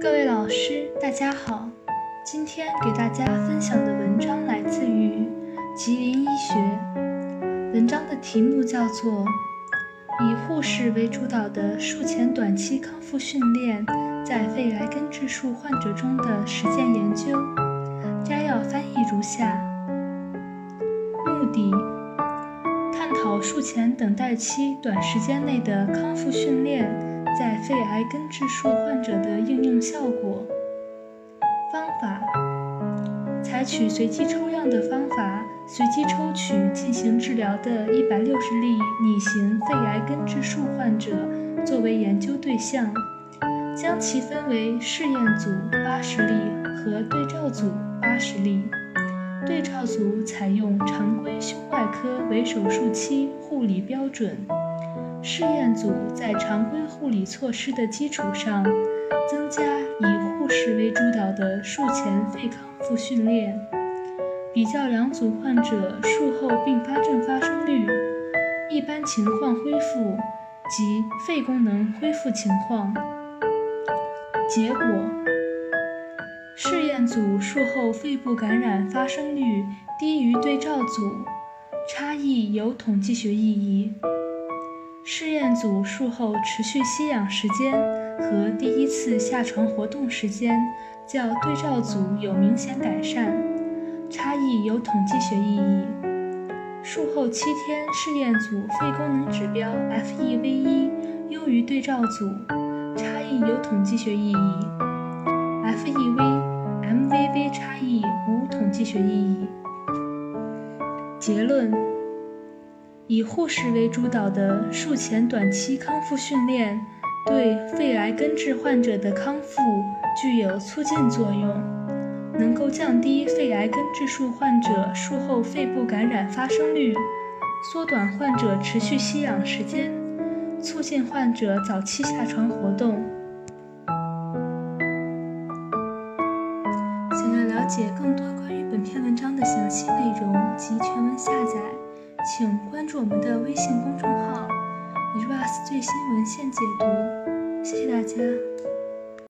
各位老师，大家好。今天给大家分享的文章来自于吉林医学。文章的题目叫做《以护士为主导的术前短期康复训练在肺癌根治术患者中的实践研究》。摘要翻译如下：目的。探讨术前等待期短时间内的康复训练在肺癌根治术患者的应用效果。方法：采取随机抽样的方法，随机抽取进行治疗的160例拟型肺癌根治术患者作为研究对象，将其分为试验组80例和对照组80例。对照组采用常规胸外科为手术期护理标准，试验组在常规护理措施的基础上，增加以护士为主导的术前肺康复训练。比较两组患者术后并发症发生率、一般情况恢复及肺功能恢复情况。结果。试验组术后肺部感染发生率低于对照组，差异有统计学意义。试验组术后持续吸氧时间和第一次下床活动时间较对照组有明显改善，差异有统计学意义。术后七天试验组肺功能指标 FEV1 优于对照组，差异有统计学意义。FEV。MVV 差异无统计学意义。结论：以护士为主导的术前短期康复训练，对肺癌根治患者的康复具有促进作用，能够降低肺癌根治术患者术后肺部感染发生率，缩短患者持续吸氧时间，促进患者早期下床活动。想要了解更多关于本篇文章的详细内容及全文下载，请关注我们的微信公众号 “eras 最新文献解读”。谢谢大家。